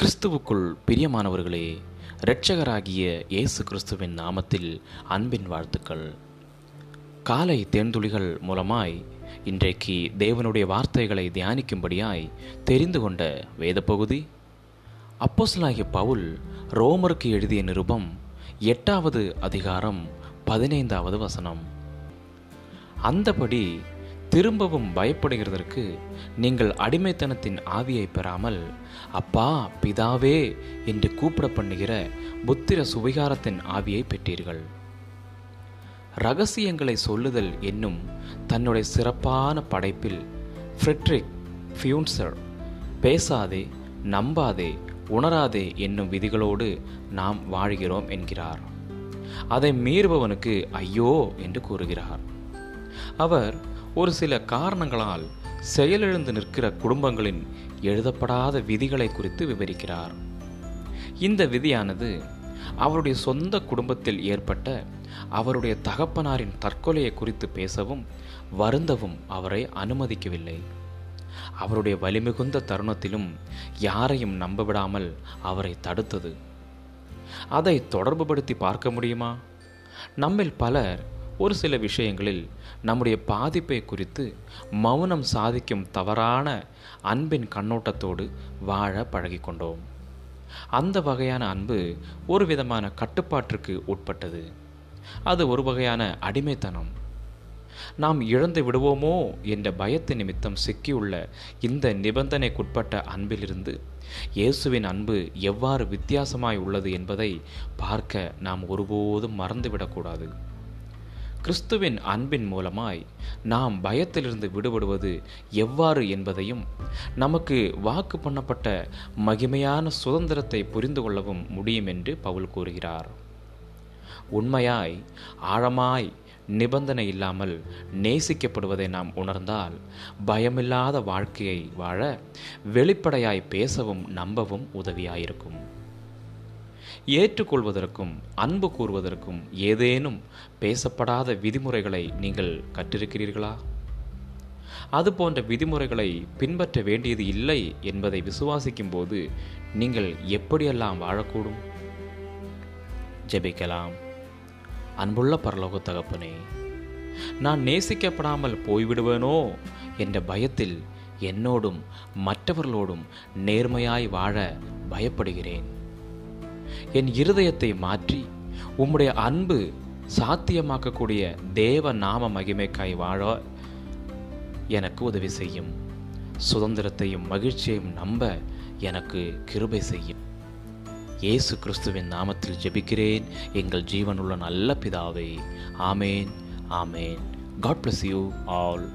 கிறிஸ்துவுக்குள் பிரியமானவர்களே இரட்சகராகிய இயேசு கிறிஸ்துவின் நாமத்தில் அன்பின் வாழ்த்துக்கள். காலை தேன்துளிகள் மூலமாய் இன்றைக்கு தேவனுடைய வார்த்தைகளை தியானிக்கும்படியாய் தெரிந்து கொண்ட வேத பகுதி அப்போஸ்தலனாகிய பவுல் ரோமருக்கு எழுதிய நிருபம் எட்டாவது அதிகாரம் பதினைந்தாவது வசனம். அந்தபடி திரும்பவும் பயப்படுகிறதற்கு நீங்கள் அடிமைத்தனத்தின் ஆவியை பெறாமல் அப்பா பிதாவே என்று கூப்பிட பண்ணுகிற புத்திர சுவிகாரத்தின் ஆவியை பெற்றீர்கள். ரகசியங்களை சொல்லுதல் என்னும் தன்னுடைய சிறப்பான படைப்பில் ஃப்ரெட்ரிக் ஃபியூன்சர் பேசாதே நம்பாதே உணராதே என்னும் விதிகளோடு நாம் வாழ்கிறோம் என்கிறார். அதை மீறுபவனுக்கு ஐயோ என்று கூறுகிறார். அவர் ஒரு சில காரணங்களால் செயலிழந்து நிற்கிற குடும்பங்களின் எழுதப்படாத விதிகளை குறித்து விவரிக்கிறார். இந்த விதியானது அவருடைய சொந்த குடும்பத்தில் ஏற்பட்ட அவருடைய தகப்பனாரின் தற்கொலையை குறித்து பேசவும் வருந்தவும் அவரை அனுமதிக்கவில்லை. அவருடைய வலிமிகுந்த தருணத்திலும் யாரையும் நம்பவிடாமல் அவரை தடுத்தது. அதை தொடர்புபடுத்தி பார்க்க முடியுமா? நம்மில் பலர் ஒரு சில விஷயங்களில் நம்முடைய பாதிப்பை குறித்து மௌனம் சாதிக்கும் தவறான அன்பின் கண்ணோட்டத்தோடு வாழ பழகிக்கொண்டோம். அந்த வகையான அன்பு ஒரு விதமான கட்டுப்பாட்டிற்கு உட்பட்டது. அது ஒரு வகையான அடிமைத்தனம். நாம் இழந்து விடுவோமோ என்ற பயத்து நிமித்தம் சிக்கியுள்ள இந்த நிபந்தனைக்குட்பட்ட அன்பிலிருந்து இயேசுவின் அன்பு எவ்வாறு வித்தியாசமாய் உள்ளது என்பதை பார்க்க நாம் ஒருபோதும் மறந்துவிடக்கூடாது. கிறிஸ்துவின் அன்பின் மூலமாய் நாம் பயத்திலிருந்து விடுபடுவது எவ்வாறு என்பதையும் நமக்கு வாக்கு பண்ணப்பட்ட மகிமையான சுதந்திரத்தை புரிந்து கொள்ளவும் முடியும் என்று பவுல் கூறுகிறார். உண்மையாய் ஆழமாய் நிபந்தனை இல்லாமல் நேசிக்கப்படுவதை நாம் உணர்ந்தால் பயமில்லாத வாழ்க்கையை வாழ வெளிப்படையாய் பேசவும் நம்பவும் உதவியாயிருக்கும். ஏற்றுக்கொள்வதற்கும் அன்பு கூறுவதற்கும் ஏதேனும் பேசப்படாத விதிமுறைகளை நீங்கள் கற்றிருக்கிறீர்களா? அது போன்ற விதிமுறைகளை பின்பற்ற வேண்டியது இல்லை என்பதை விசுவாசிக்கும் போது நீங்கள் எப்படியெல்லாம் வாழக்கூடும்? ஜெபிக்கலாம். அன்புள்ள பரலோக தகப்பனே நான் நேசிக்கப்படாமல் போய்விடுவேனோ என்ற பயத்தில் என்னோடும் மற்றவர்களோடும் நேர்மையாய் வாழ பயப்படுகிறேன். என் இருதயத்தை மாற்றி உம்முடைய அன்பு சாத்தியமாக்கக்கூடிய தேவ நாம மகிமைக்காய் வாழ எனக்கு உதவி செய்யும். சுதந்திரத்தையும் மகிழ்ச்சியையும் நம்ப எனக்கு கிருபை செய்யும். இயேசு கிறிஸ்துவின் நாமத்தில் ஜெபிக்கிறேன். எங்கள் ஜீவனுள்ள நல்ல பிதாவை. ஆமேன் ஆமேன். God bless you all